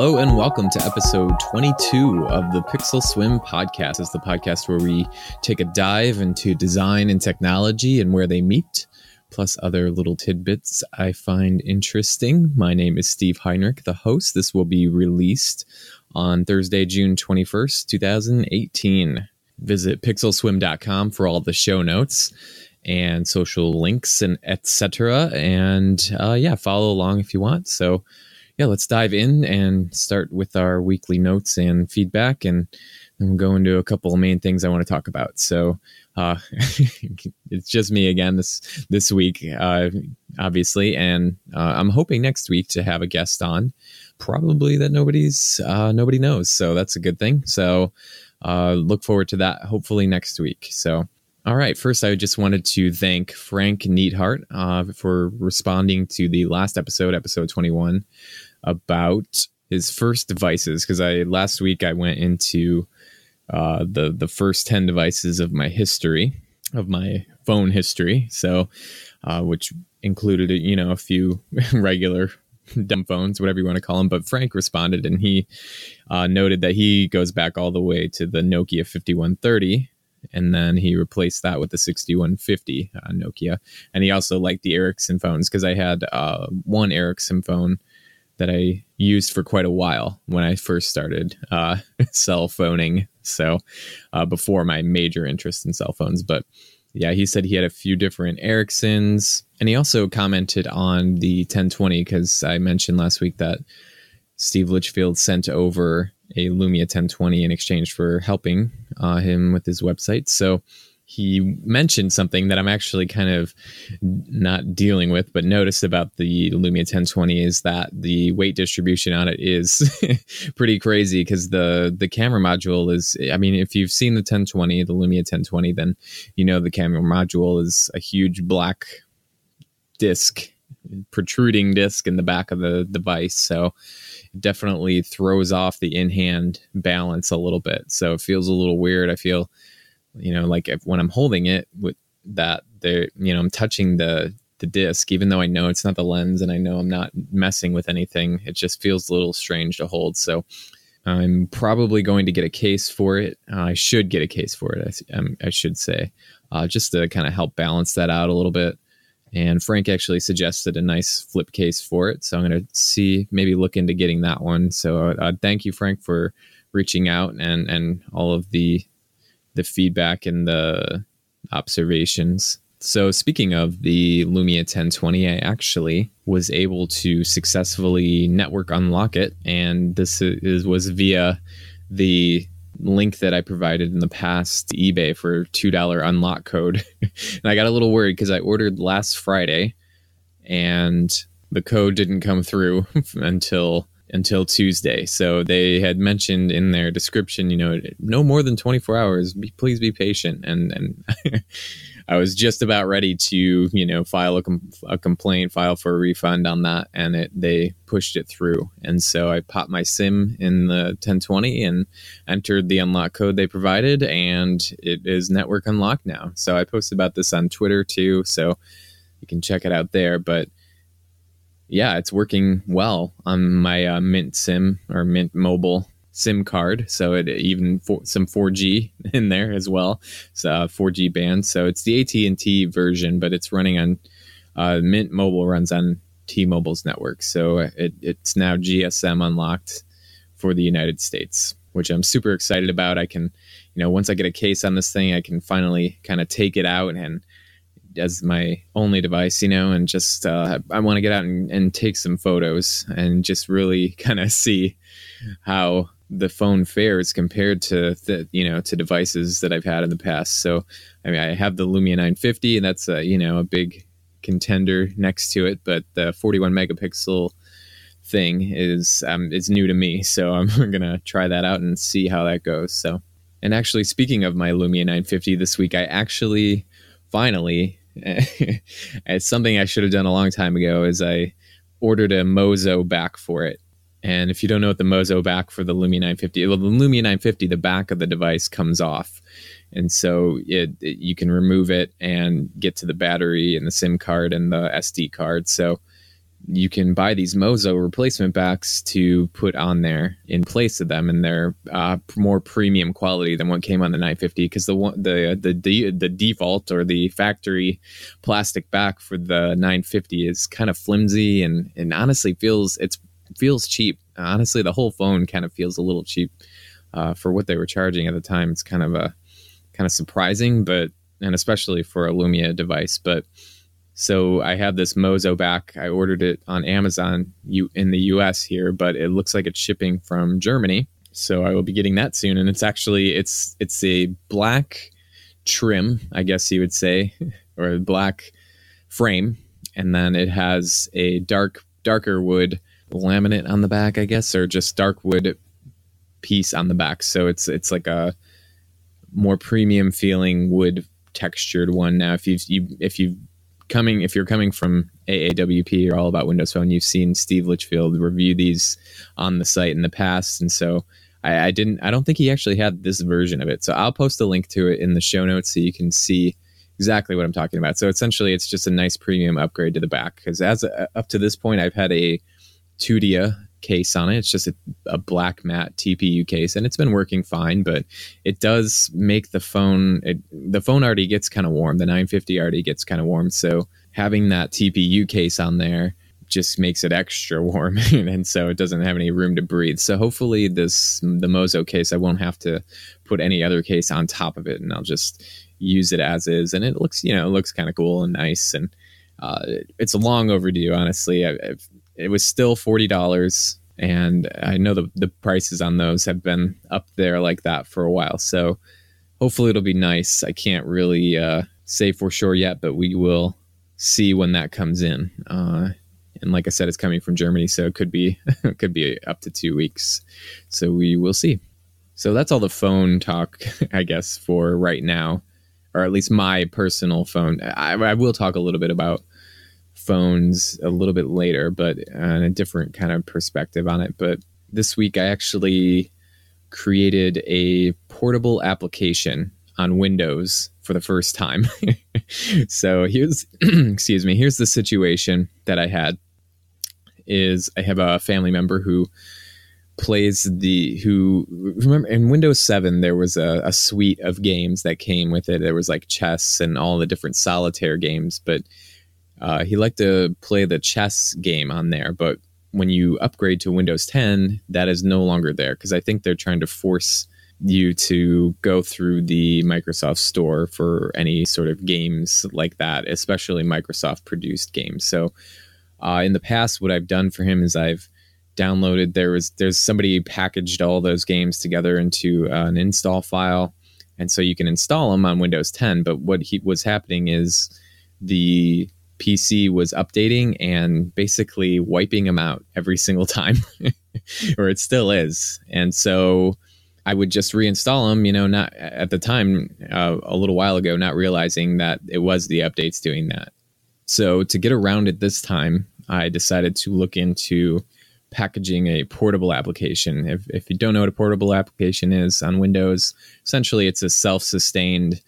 Hello and welcome to episode 22 of the Pixel Swim podcast. It's the podcast where we take a dive into design and technology and where they meet, plus other little tidbits I find interesting. My name is Steve Heinrich, the host. This will be released on Thursday, June 21st, 2018. Visit pixelswim.com for all the show notes and social links and etc. And uh, yeah, follow along if you want. So yeah, let's dive in and start with our weekly notes and feedback, and then we'll go into a couple of main things I want to talk about. So uh, it's just me again this this week, uh, obviously, and uh, I'm hoping next week to have a guest on, probably that nobody's uh, nobody knows. So that's a good thing. So uh, look forward to that. Hopefully next week. So. All right. First, I just wanted to thank Frank Neathart uh, for responding to the last episode, episode 21, about his first devices. Because I last week I went into uh, the the first 10 devices of my history of my phone history. So, uh, which included you know a few regular dumb phones, whatever you want to call them. But Frank responded and he uh, noted that he goes back all the way to the Nokia 5130 and then he replaced that with the 6150 uh, Nokia. And he also liked the Ericsson phones because I had uh, one Ericsson phone that I used for quite a while when I first started uh, cell phoning. So uh, before my major interest in cell phones, but yeah, he said he had a few different Ericssons, and he also commented on the 1020 because I mentioned last week that Steve Litchfield sent over a Lumia 1020 in exchange for helping uh, him with his website. So he mentioned something that I'm actually kind of not dealing with, but noticed about the Lumia 1020 is that the weight distribution on it is pretty crazy because the the camera module is. I mean, if you've seen the 1020, the Lumia 1020, then you know the camera module is a huge black disc, protruding disc in the back of the device. So it definitely throws off the in hand balance a little bit. So it feels a little weird. I feel, you know, like if, when I'm holding it with that, there, you know, I'm touching the the disc, even though I know it's not the lens and I know I'm not messing with anything. It just feels a little strange to hold. So I'm probably going to get a case for it. Uh, I should get a case for it. I, um, I should say, uh, just to kind of help balance that out a little bit. And Frank actually suggested a nice flip case for it. So I'm going to see, maybe look into getting that one. So uh, thank you, Frank, for reaching out and, and all of the, the feedback and the observations. So speaking of the Lumia 1020, I actually was able to successfully network unlock it. And this is, was via the link that I provided in the past eBay for $2 unlock code. and I got a little worried because I ordered last Friday and the code didn't come through until until Tuesday. So they had mentioned in their description, you know, no more than 24 hours. Be, please be patient. And and I was just about ready to, you know, file a, com- a complaint, file for a refund on that, and it they pushed it through. And so I popped my SIM in the 1020 and entered the unlock code they provided, and it is network unlocked now. So I posted about this on Twitter too, so you can check it out there. But yeah, it's working well on my uh, Mint SIM or Mint Mobile SIM card, so it even for, some 4G in there as well. So uh, 4G band. So it's the AT and T version, but it's running on uh, Mint Mobile runs on T-Mobile's network. So it, it's now GSM unlocked for the United States, which I'm super excited about. I can, you know, once I get a case on this thing, I can finally kind of take it out and as my only device, you know, and just uh, I want to get out and, and take some photos and just really kind of see how the phone fares compared to the you know to devices that I've had in the past. So I mean I have the Lumia 950 and that's a you know a big contender next to it, but the 41 megapixel thing is um, is new to me. So I'm gonna try that out and see how that goes. So and actually speaking of my Lumia 950 this week, I actually finally it's something I should have done a long time ago is I ordered a Mozo back for it and if you don't know what the Mozo back for the Lumia 950, well, the Lumia 950, the back of the device comes off. And so it, it, you can remove it and get to the battery and the SIM card and the SD card. So you can buy these Mozo replacement backs to put on there in place of them, and they're uh, more premium quality than what came on the 950 because the one the, the the the default or the factory plastic back for the 950 is kind of flimsy and and honestly feels it's feels cheap. Honestly, the whole phone kind of feels a little cheap uh, for what they were charging at the time. It's kind of a kind of surprising, but and especially for a Lumia device, but so I have this Mozo back. I ordered it on Amazon you in the US here, but it looks like it's shipping from Germany. So I will be getting that soon. And it's actually it's it's a black trim, I guess you would say, or a black frame. And then it has a dark darker wood laminate on the back, I guess, or just dark wood piece on the back. So it's it's like a more premium feeling wood textured one. Now if you've you if you've coming if you're coming from AAWP or All About Windows Phone, you've seen Steve Litchfield review these on the site in the past, and so I, I, didn't. I don't think he actually had this version of it. So I'll post a link to it in the show notes so you can see exactly what I'm talking about. So essentially, it's just a nice premium upgrade to the back because as a, up to this point, I've had a Tudia case on it. It's just a, a, black matte TPU case, and it's been working fine. But it does make the phone. It, the phone already gets kind of warm. The 950 already gets kind of warm. So having that TPU case on there just makes it extra warm, and so it doesn't have any room to breathe. So hopefully, this the Mozo case, I won't have to put any other case on top of it, and I'll just use it as is. And it looks, you know, it looks kind of cool and nice and. Uh, it's a long overdue, honestly. I, I've it was still forty dollars, and I know the the prices on those have been up there like that for a while. So hopefully it'll be nice. I can't really uh, say for sure yet, but we will see when that comes in. Uh, and like I said, it's coming from Germany, so it could be it could be up to two weeks. So we will see. So that's all the phone talk, I guess, for right now, or at least my personal phone. I, I will talk a little bit about phones a little bit later, but uh, on a different kind of perspective on it. But this week, I actually created a portable application on Windows for the first time. so here's, excuse me, here's the situation that I had. Is I have a family member who plays the who remember in Windows 7 there was a, a, suite of games that came with it. There was like chess and all the different solitaire games, but uh, he liked to play the chess game on there, but when you upgrade to Windows 10, that is no longer there because I think they're trying to force you to go through the Microsoft Store for any sort of games like that, especially Microsoft produced games. So, uh, in the past, what I've done for him is I've downloaded there was there's somebody packaged all those games together into uh, an install file, and so you can install them on Windows 10. But what he was happening is the PC was updating and basically wiping them out every single time, or it still is. And so I would just reinstall them, you know, not at the time, uh, a little while ago, not realizing that it was the updates doing that. So to get around it this time, I decided to look into packaging a portable application. If, if you don't know what a portable application is on Windows, essentially it's a self sustained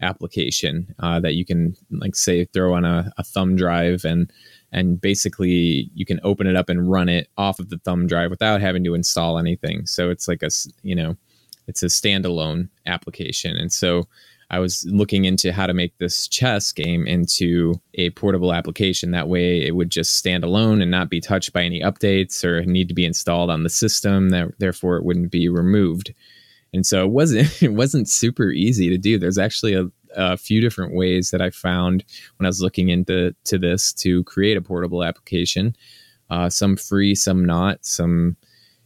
application uh, that you can like say throw on a, a thumb drive and and basically you can open it up and run it off of the thumb drive without having to install anything. So it's like a you know it's a standalone application. And so i was looking into how to make this chess game into a portable application. That way it would just stand alone and not be touched by any updates or need to be installed on the system. That therefore it wouldn't be removed and so it wasn't it wasn't super easy to do. There's actually a, a, few different ways that i found when i was looking into to this to create a portable application. Uh, some free some not some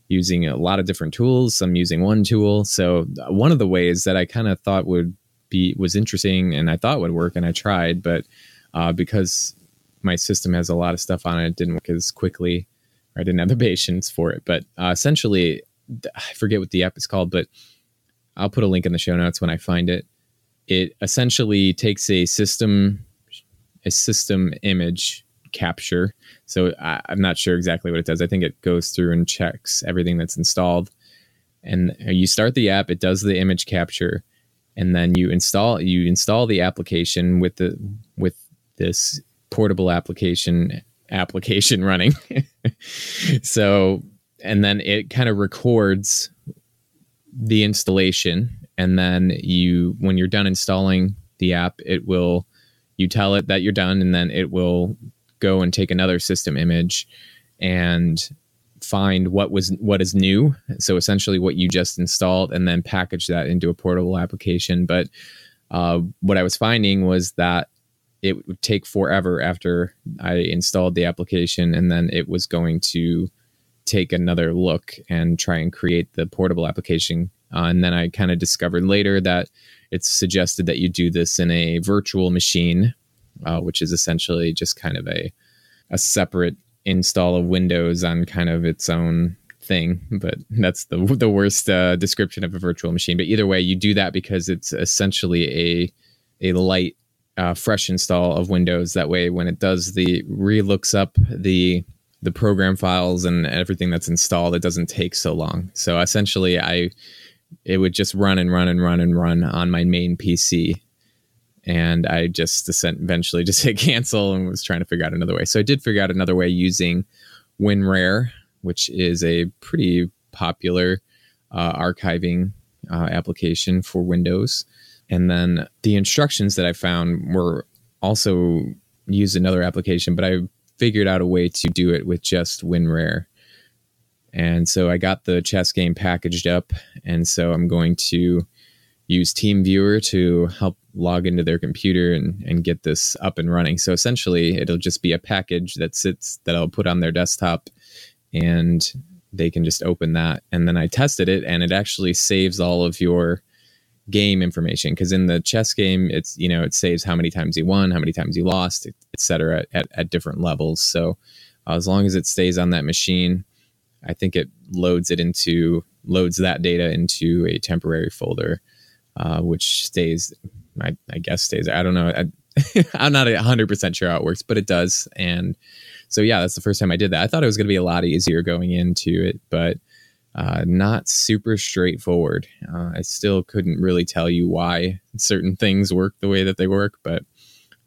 using a lot of different tools some using one tool. So uh, one of the ways that i kind of thought would be was interesting and i thought would work and i tried but uh, because my system has a lot of stuff on it, it didn't work as quickly. I didn't have the patience for it but uh, essentially i forget what the app is called but I'll put a link in the show notes when I find it. It essentially takes a system a system image capture. So I, am not sure exactly what it does. I think it goes through and checks everything that's installed. And you start the app, it does the image capture, and then you install you install the application with the with this portable application application running. so, and then it kind of records the installation. And then you, when you're done installing the app, it will, you tell it that you're done, and then it will go and take another system image and find what was what is new so essentially what you just installed and then package that into a portable application but uh, what i was finding was that it would take forever after i installed the application and then it was going to take another look and try and create the portable application uh, and then i kind of discovered later that it's suggested that you do this in a virtual machine uh, which is essentially just kind of a a separate install of Windows on kind of its own thing, but that's the the worst uh, description of a virtual machine. But either way, you do that because it's essentially a a light, uh, fresh install of Windows. That way, when it does the re looks up the the program files and everything that's installed, it doesn't take so long. So essentially, I it would just run and run and run and run on my main PC and I just eventually just hit cancel and was trying to figure out another way. So I did figure out another way using WinRAR, which is a pretty popular uh, archiving uh, application for Windows. And then the instructions that I found were also used another application, but I figured out a way to do it with just WinRAR. And so I got the chess game packaged up, and so I'm going to use TeamViewer to help log into their computer and, and get this up and running. So essentially, it'll just be a package that sits that I'll put on their desktop and they can just open that. And then I tested it and it actually saves all of your game information because in the chess game it's you know it saves how many times you won how many times you lost etc at, at different levels so uh, as long as it stays on that machine i think it loads it into loads that data into a temporary folder uh, which stays, I, I, guess stays. I don't know. I, I'm not 100% sure how it works, but it does. And so, yeah, that's the first time I did that. I thought it was going to be a lot easier going into it, but uh, not super straightforward. Uh, I still couldn't really tell you why certain things work the way that they work, but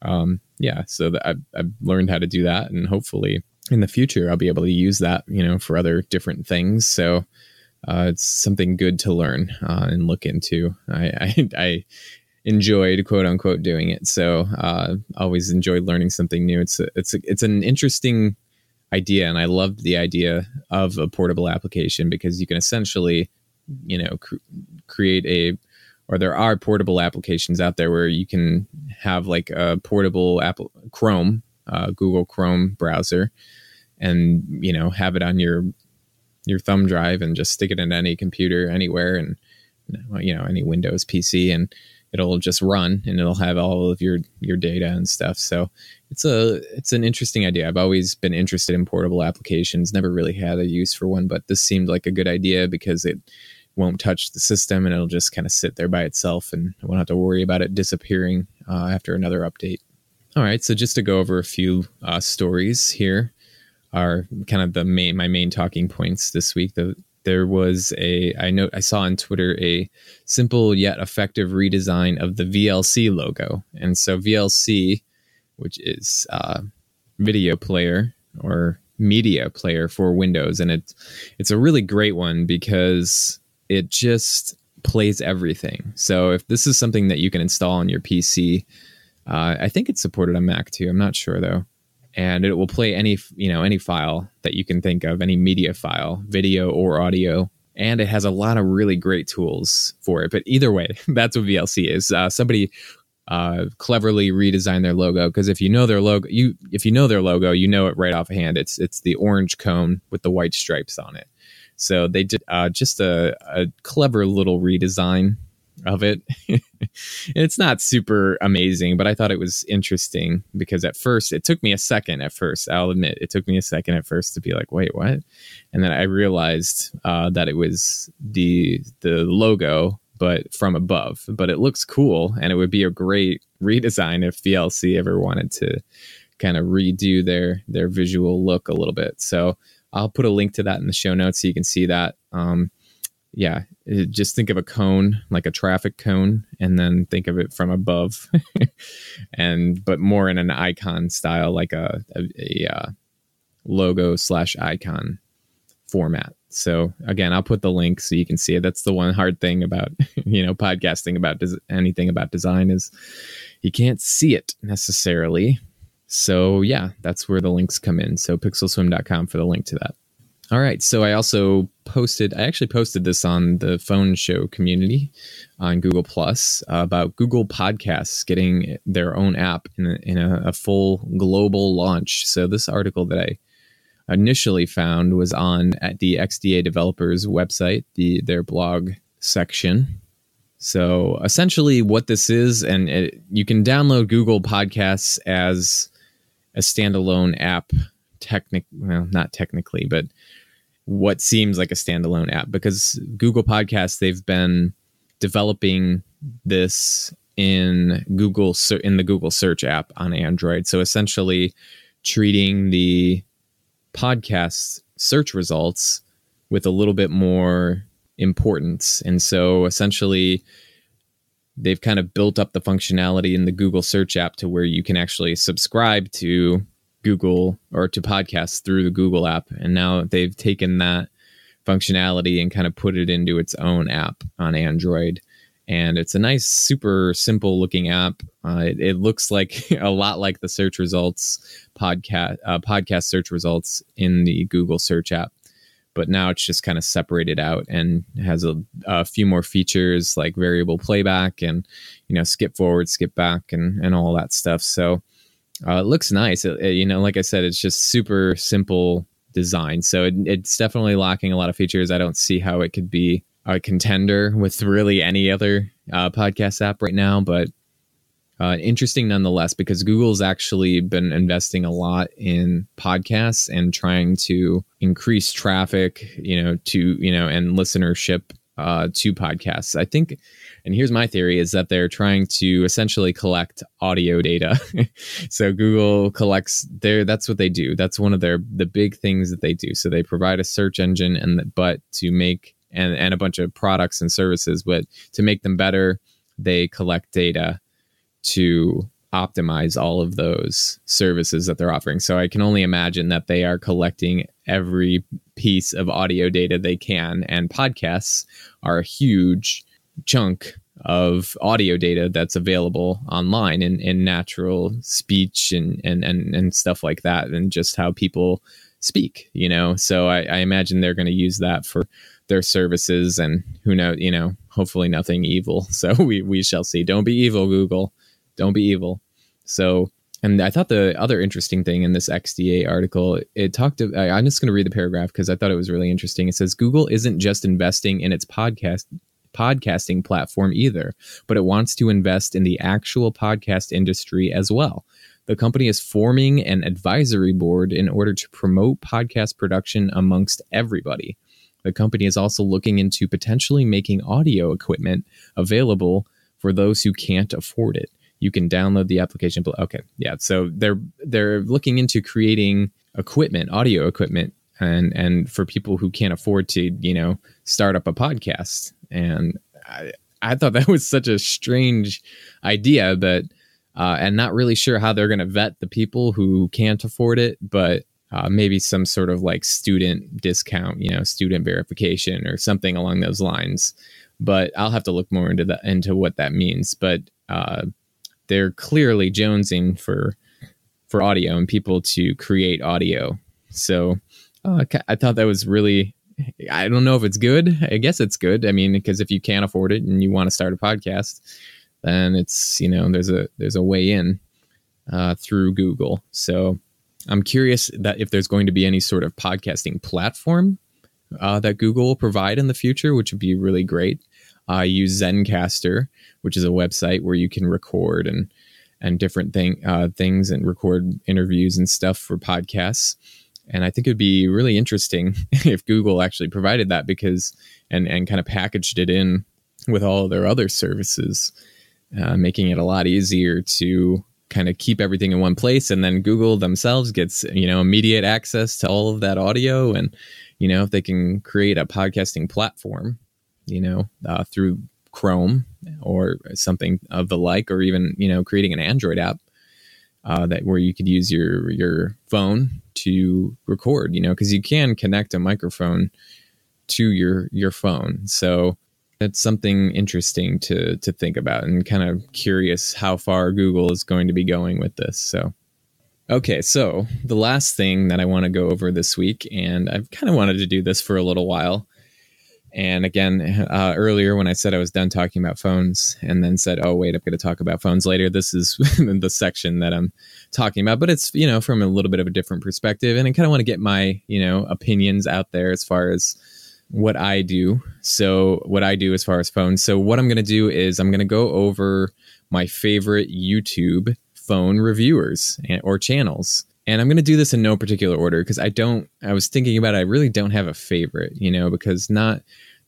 um, yeah, so I've, I've learned how to do that, and hopefully in the future I'll be able to use that, you know, for other different things. So uh, it's something good to learn uh, and look into. I, I, I, enjoyed quote unquote doing it, so uh, always enjoyed learning something new. It's a, it's a, it's an interesting idea, and I loved the idea of a portable application because you can essentially, you know, cr- create a or there are portable applications out there where you can have like a portable Apple Chrome, uh, Google Chrome browser, and you know have it on your your thumb drive and just stick it in any computer anywhere and you know any Windows PC and it'll just run and it'll have all of your your data and stuff. So it's a it's an interesting idea. I've always been interested in portable applications. Never really had a use for one, but this seemed like a good idea because it won't touch the system and it'll just kind of sit there by itself and I won't have to worry about it disappearing uh, after another update. All right, so just to go over a few uh, stories here are kind of the main my main talking points this week. The, there was a I know I saw on Twitter a simple yet effective redesign of the VLC logo, and so VLC, which is uh, video player or media player for Windows, and it's it's a really great one because it just plays everything. So if this is something that you can install on your PC, uh, I think it's supported on Mac too. I'm not sure though and it will play any you know any file that you can think of any media file video or audio. And it has a lot of really great tools for it. But either way that's what vlc is. Uh, somebody uh, cleverly redesigned their logo because if you know their logo you if you know their logo you know it right offhand. It's it's the orange cone with the white stripes on it. So they did uh, just a, a clever little redesign of it. it's not super amazing, but I thought it was interesting because at first it took me a second at first. I'll admit it took me a second at first to be like, wait, what? And then I realized uh, that it was the the logo, but from above. But it looks cool, and it would be a great redesign if VLC ever wanted to kind of redo their their visual look a little bit. So I'll put a link to that in the show notes so you can see that. Um, yeah, just think of a cone like a traffic cone, and then think of it from above, and but more in an icon style, like a a, a, uh, logo slash icon format. So again, I'll put the link so you can see it. That's the one hard thing about you know podcasting about des- anything about design is you can't see it necessarily. So yeah, that's where the links come in. So pixelswim.com for the link to that. All right. So I also posted, I actually posted this on the phone show community on Google Plus uh, about Google Podcasts getting their own app in, a, in a, a, full global launch. So this article that I initially found was on at the XDA developers website, the their blog section. So essentially, what this is, and it, you can download Google Podcasts as a standalone app. Technic, well, not technically, but what seems like a standalone app because Google Podcasts they've been developing this in Google in the Google Search app on Android. So essentially treating the podcast search results with a little bit more importance. And so essentially they've kind of built up the functionality in the Google Search app to where you can actually subscribe to Google or to podcasts through the Google app. And now they've taken that functionality and kind of put it into its own app on Android. And it's a nice, super simple looking app. Uh, it, it, looks like a lot like the search results podcast uh, podcast search results in the Google search app, but now it's just kind of separated out and has a, a few more features like variable playback and you know skip forward, skip back, and and all that stuff. So uh, it looks nice. It, it, you know, like I said, it's just super simple design. So it, it's definitely lacking a lot of features. I don't see how it could be a contender with really any other uh, podcast app right now, but uh, interesting nonetheless because Google's actually been investing a lot in podcasts and trying to increase traffic, you know, to you know, and listenership uh, to podcasts. I think, and here's my theory: is that they're trying to essentially collect audio data. so Google collects their that's what they do. That's one of their the big things that they do. So they provide a search engine, and but to make and and a bunch of products and services, but to make them better, they collect data to optimize all of those services that they're offering. So I can only imagine that they are collecting every piece of audio data they can, and podcasts are a huge chunk of audio data that's available online in, in natural speech and, and, and, and stuff like that, and just how people speak, you know. So I, I imagine they're going to use that for their services and who knows, you know, hopefully nothing evil. So we, we shall see. Don't be evil, Google. Don't be evil. So, and I thought the other interesting thing in this XDA article, it talked. To, I'm just going to read the paragraph because I thought it was really interesting. It says Google isn't just investing in its podcast podcasting platform either, but it wants to invest in the actual podcast industry as well. The company is forming an advisory board in order to promote podcast production amongst everybody. The company is also looking into potentially making audio equipment available for those who can't afford it you can download the application. Okay, yeah. So they're they're looking into creating equipment, audio equipment, and and for people who can't afford to, you know, start up a podcast. And I, I thought that was such a strange idea, but uh, and not really sure how they're going to vet the people who can't afford it, but. Uh, maybe some sort of like student discount, you know, student verification or something along those lines. But I'll have to look more into that into what that means. But uh, they're clearly jonesing for for audio and people to create audio. So uh, I thought that was really. I don't know if it's good. I guess it's good. I mean, because if you can't afford it and you want to start a podcast, then it's you know there's a there's a way in uh, through Google. So I'm curious that if there's going to be any sort of podcasting platform uh, that Google will provide in the future, which would be really great. I use Zencastr, which is a website where you can record and and different thing uh, things and record interviews and stuff for podcasts. And I think it would be really interesting if Google actually provided that because and and kind of packaged it in with all their other services, uh, making it a lot easier to kind of keep everything in one place. And then google themselves gets you know immediate access to all of that audio. And you know if they can create a podcasting platform you know, uh, through Chrome or something of the like, or even, you know, creating an Android app uh, that where you could use your your phone to record. You know, because you can connect a microphone to your your phone. So that's something interesting to to think about and kind of curious how far Google is going to be going with this. So okay, so the last thing that I want to go over this week, and I've kind of wanted to do this for a little while. And again, uh, earlier when I said I was done talking about phones and then said, oh, wait, I'm going to talk about phones later, this is the section that I'm talking about. But it's, you know, from a little bit of a different perspective. And I kind of want to get my, you know, opinions out there as far as what I do. So, what I do as far as phones. So, what I'm going to do is I'm going to go over my favorite YouTube phone reviewers or channels. And I'm going to do this in no particular order because I don't, I was thinking about it. I really don't have a favorite, you know, because not,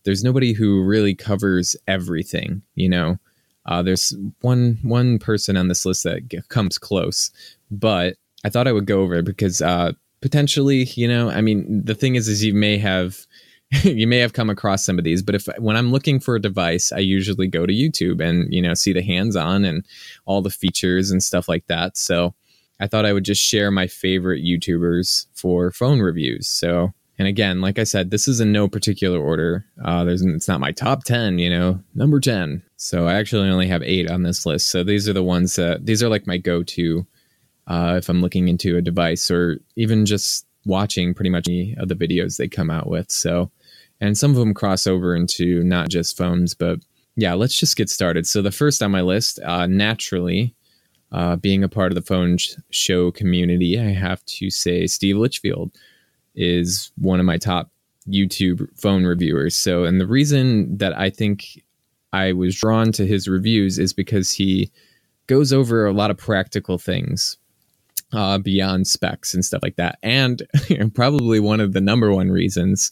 there's nobody who really covers everything, you know. Uh, there's one one person on this list that g- comes close, but I thought I would go over it because uh, potentially, you know, I mean, the thing is, is you may have you may have come across some of these, but if when I'm looking for a device, I usually go to YouTube and you know see the hands-on and all the features and stuff like that. So I thought I would just share my favorite YouTubers for phone reviews. So and again, like I said, this is in no particular order. Uh, there's it's not my top ten, you know, number ten. So I actually only have eight on this list. So these are the ones that these are like my go-to uh, if I'm looking into a device or even just watching pretty much any of the videos they come out with. So and some of them cross over into not just phones, but yeah, let's just get started. So the first on my list, uh, naturally, uh, being a part of the phone sh- show community, I have to say Steve Litchfield is one of my top YouTube phone reviewers. So, and the reason that I think I was drawn to his reviews is because he goes over a lot of practical things uh, beyond specs and stuff like that. And probably one of the number one reasons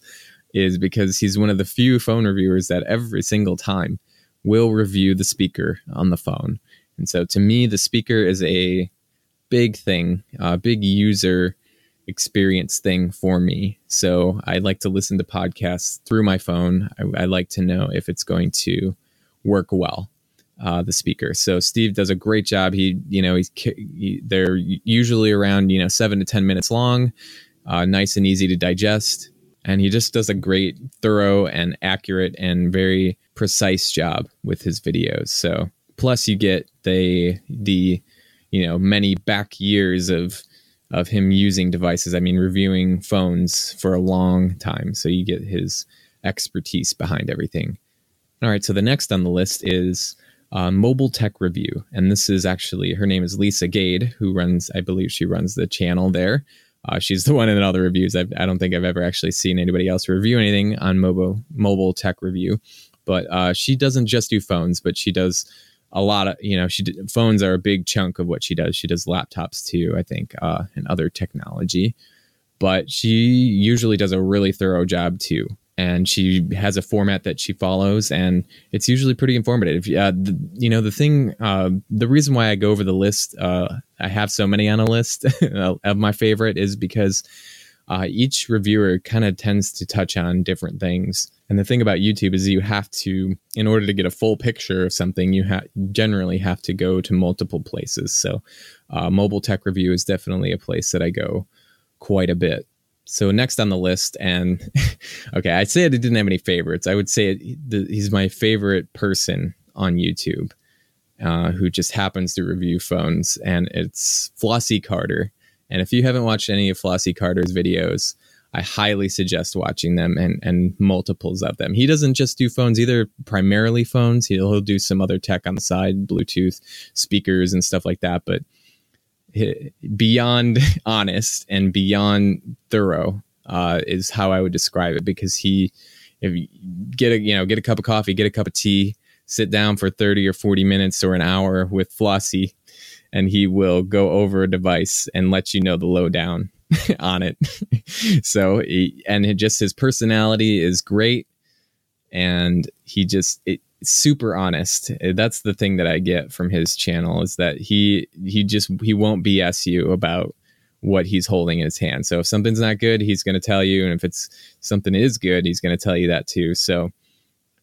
is because he's one of the few phone reviewers that every single time will review the speaker on the phone. And so to me, the speaker is a big thing, a big user experience thing for me. So I like to listen to podcasts through my phone. I, I like to know if it's going to work well. Uh, the speaker. So Steve does a great job. He, you know, he's he, they're usually around you know seven to ten minutes long, uh, nice and easy to digest and he just does a great, thorough, and accurate and very precise job with his videos. So plus you get the the you know many back years of of him using devices. I mean, reviewing phones for a long time, so you get his expertise behind everything. All right, so the next on the list is uh, Mobile Tech Review, and this is actually her name is Lisa Gade, who runs, I believe, she runs the channel there. Uh, she's the one in all the reviews. I've, I do not think I've ever actually seen anybody else review anything on mobile mobile tech review. But uh, she doesn't just do phones, but she does a lot of you know she phones are a big chunk of what she does. She does laptops too, I think, uh, and other technology. But she usually does a really thorough job too and she has a format that she follows and it's usually pretty informative uh, the, you know the thing uh, the reason why i go over the list uh, i have so many on a list of my favorite is because uh, each reviewer kind of tends to touch on different things and the thing about youtube is you have to in order to get a full picture of something you ha- generally have to go to multiple places so uh, mobile tech review is definitely a place that i go quite a bit so next on the list, and okay, I said he didn't have any favorites. I would say it he's my favorite person on YouTube, uh, who just happens to review phones, and it's Flossy Carter. And if you haven't watched any of Flossy Carter's videos, I highly suggest watching them and and multiples of them. He doesn't just do phones either, primarily phones. He'll, he'll do some other tech on the side, Bluetooth speakers and stuff like that. But beyond honest and beyond thorough uh, is how I would describe it because he if you get a you know get a cup of coffee get a cup of tea sit down for 30 or 40 minutes or an hour with Flossy and he will go over a device and let you know the lowdown on it so he, and just his personality is great and he just it, super honest. That's the thing that I get from his channel is that he he just he won't BS you about what he's holding in his hand. So if something's not good, he's going to tell you, and if it's something is good, he's going to tell you that too. So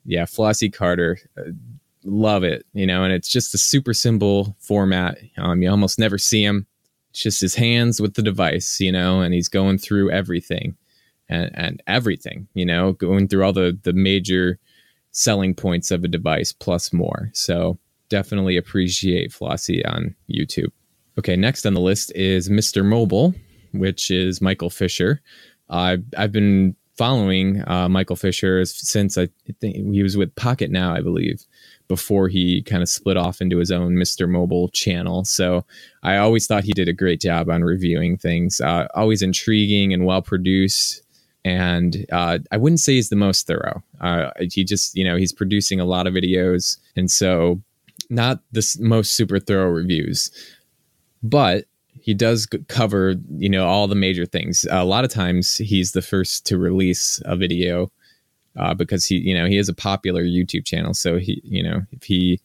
yeah, Flossy Carter, uh, love it, you know, and it's just a super simple format. Um, you almost never see him. It's just his hands with the device, you know, and he's going through everything and, and everything, you know, going through all the, the major selling points of a device plus more. So definitely appreciate Flossy on YouTube. Okay, next on the list is Mr. Mobile, which is Michael Fisher. I've I've been following uh, Michael Fisher since I think he was with Pocket Now, I believe, before he kind of split off into his own Mr. Mobile channel. So I always thought he did a great job on reviewing things, uh, always intriguing and well produced. And uh, I wouldn't say he's the most thorough. Uh, he just, you know, he's producing a lot of videos, and so not the most super thorough reviews, but he does cover you know all the major things a lot of times he's the first to release a video uh, because he you know he has a popular youtube channel. So he you know if he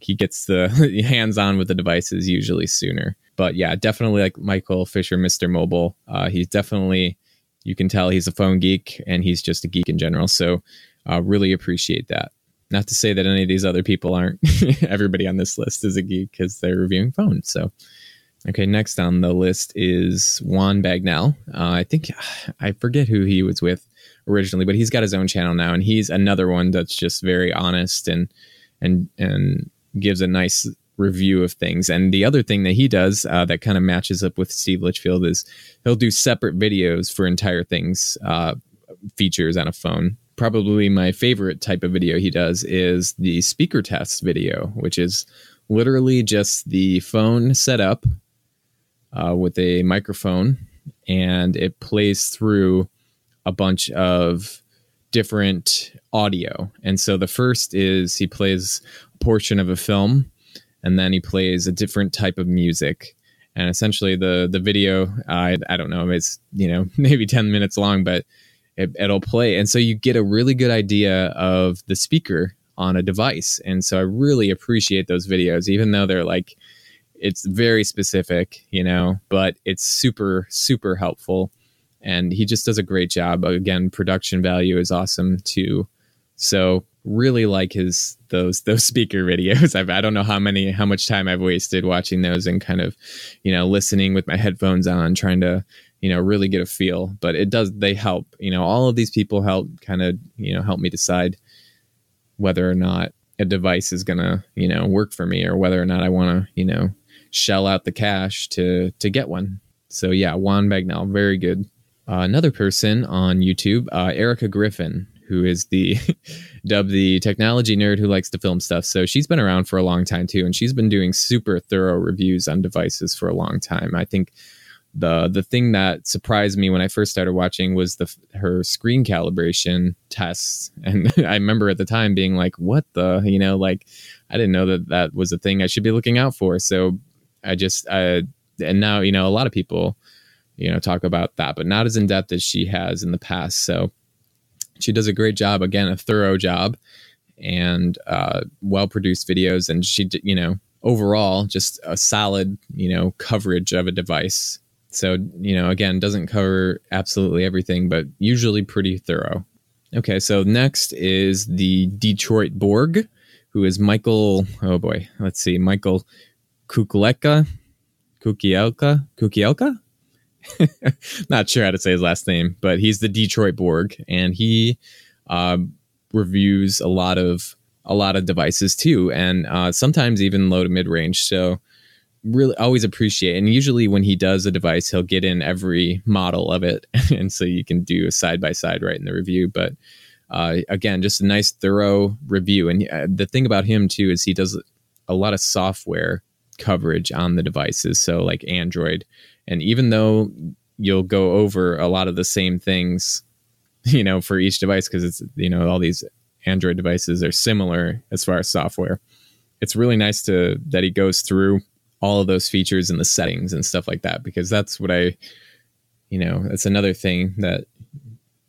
he gets the hands on with the devices usually sooner. But yeah definitely like michael fisher mr mobile uh, he's definitely you can tell he's a phone geek and he's just a geek in general. So uh, really appreciate that. Not to say that any of these other people aren't everybody on this list is a geek because they're reviewing phones. So Okay, next on the list is Juan Bagnell. Uh, I think I forget who he was with originally, but he's got his own channel now, and he's another one that's just very honest and and and gives a nice review of things. And the other thing that he does uh, that kind of matches up with Steve Litchfield is he'll do separate videos for entire things, uh, features on a phone. Probably my favorite type of video he does is the speaker test video, which is literally just the phone set up uh, with a microphone and it plays through a bunch of different audio. And so the first is he plays a portion of a film and then he plays a different type of music. And essentially the the video I I don't know, it's you know, maybe 10 minutes long, but it, it'll play. And so you get a really good idea of the speaker on a device. And so I really appreciate those videos, even though they're like it's very specific, you know, but it's super, super helpful. And he just does a great job. Uh, again, production value is awesome too. So really like his those those speaker videos. I've, I don't know how many how much time I've wasted watching those and kind of, you know, listening with my headphones on, trying to, you know, really get a feel. But it does they help. You know, all of these people help kind of, you know, help me decide whether or not a device is gonna, you know, work for me or whether or not I want to, you know, shell out the cash to to get one. So yeah, Juan Bagnell, very good. Uh, another person on YouTube, uh, Erica Griffin, who is the dubbed the technology nerd who likes to film stuff. So she's been around for a long time too, and she's been doing super thorough reviews on devices for a long time. I think the the thing that surprised me when I first started watching was the her screen calibration tests, and I remember at the time being like, "What the?" You know, like I didn't know that that was a thing I should be looking out for. So I just uh, and now you know a lot of people you know talk about that, but not as in depth as she has in the past. So she does a great job. Again, a thorough job and uh, well produced videos, and she you know overall just a solid you know coverage of a device. So you know again doesn't cover absolutely everything, but usually pretty thorough. Okay, so next is the Detroit Borg, who is Michael. Oh boy, let's see, Michael Kukuleka, Kukielka, Kukielka. Not sure how to say his last name, but he's the Detroit Borg, and he uh, reviews a lot of a lot of devices too, and uh, sometimes even low to mid range. So really always appreciate and usually when he does a device he'll get in every model of it and so you can do a side by side right in the review but uh, again just a nice thorough review and uh, the thing about him too is he does a lot of software coverage on the devices. So, like Android. And even though you'll go over a lot of the same things, you know, for each device, because it's, you know, all these Android devices are similar as far as software. It's really nice to that he goes through all of those features and the settings and stuff like that because that's what I you know, that's another thing that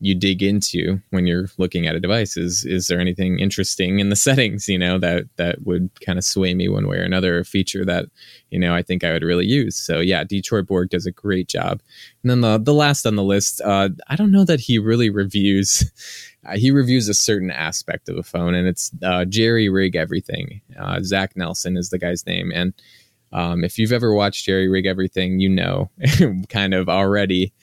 you dig into when you're looking at a device is is there anything interesting in the settings you know that that would kind of sway me one way or another a feature that you know i think i would really use so yeah detroit borg does a great job and then the the last on the list uh, i don't know that he really reviews uh, he reviews a certain aspect of the phone, and it's uh, Jerry Rig Everything. Uh, Zack Nelson is the guy's name, and um, if you've ever watched Jerry Rig Everything, you know kind of already.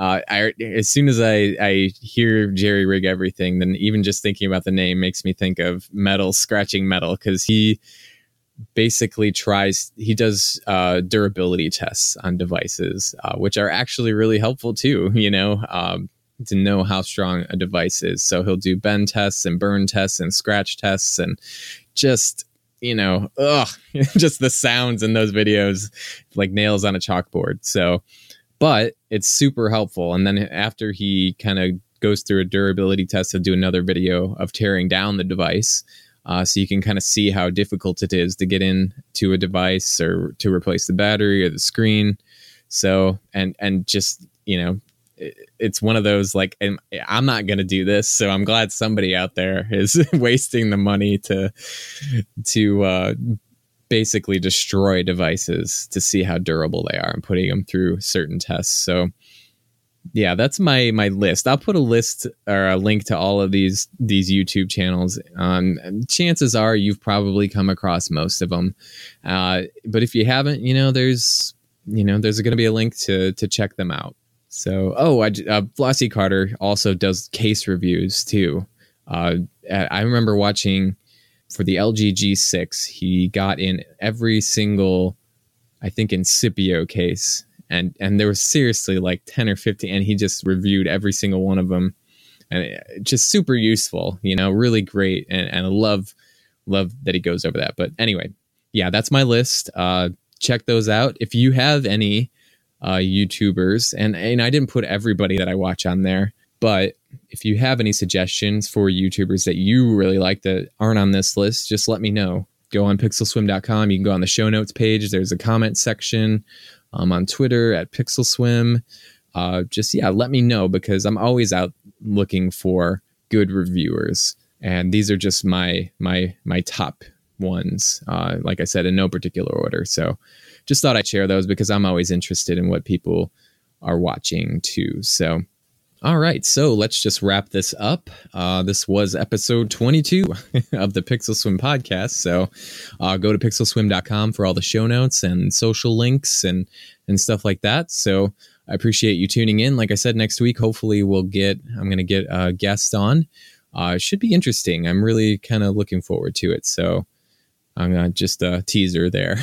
Uh, I, as soon as I, I hear Jerry Rig Everything, then even just thinking about the name makes me think of metal scratching metal because he basically tries he does uh, durability tests on devices, uh, which are actually really helpful too. You know, um, to know how strong a device is. So he'll do bend tests and burn tests and scratch tests and just you know, ugh, just the sounds in those videos like nails on a chalkboard. So, but it's super helpful. And then after he kind of goes through a durability test, he'll do another video of tearing down the device. Uh, so you can kind of see how difficult it is to get in to a device or to replace the battery or the screen. So and and just you know it's one of those like i'm not to do this so i'm glad somebody out there is wasting the money to to uh, basically destroy devices to see how durable they are and putting them through certain tests. So yeah that's my my list. I'll put a list or a link to all of these these youtube channels. Um chances are you've probably come across most of them uh but if you haven't you know there's you know there's going to be a link to to check them out. So, oh, I, uh, Flossy Carter also does case reviews too. Uh, I remember watching for the LG G6, he got in every single, I think, Incipio case. And, and there was seriously like 10 or 15, and he just reviewed every single one of them. And it, just super useful, you know, really great. And, and I love, love that he goes over that. But anyway, yeah, that's my list. Uh, check those out. If you have any uh, YouTubers, and and I didn't put everybody that I watch on there, but if you have any suggestions for YouTubers that you really like that aren't on this list, just let me know. Go on pixelswim.com. You can go on the show notes page. There's a comment section. Um, on Twitter at pixelswim. Uh, just yeah, let me know because I'm always out looking for good reviewers, and these are just my my my top ones. Uh, like I said, in no particular order. So just thought I'd share those because I'm always interested in what people are watching too. So, all right, so let's just wrap this up. Uh, this was episode 22 of the Pixel Swim podcast. So, uh, go to pixelswim.com for all the show notes and social links and and stuff like that. So, I appreciate you tuning in. Like I said, next week, hopefully, we'll get I'm going to get a guest on. Uh, it should be interesting. I'm really kind of looking forward to it. So, I'm uh, just a teaser there.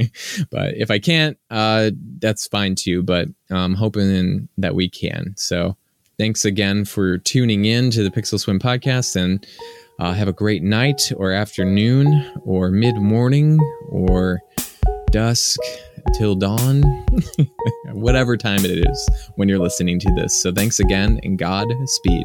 but if I can't, uh, that's fine too. But I'm hoping that we can. So thanks again for tuning in to the Pixel Swim podcast and uh, have a great night or afternoon or mid morning or dusk till dawn, whatever time it is when you're listening to this. So thanks again and God speed.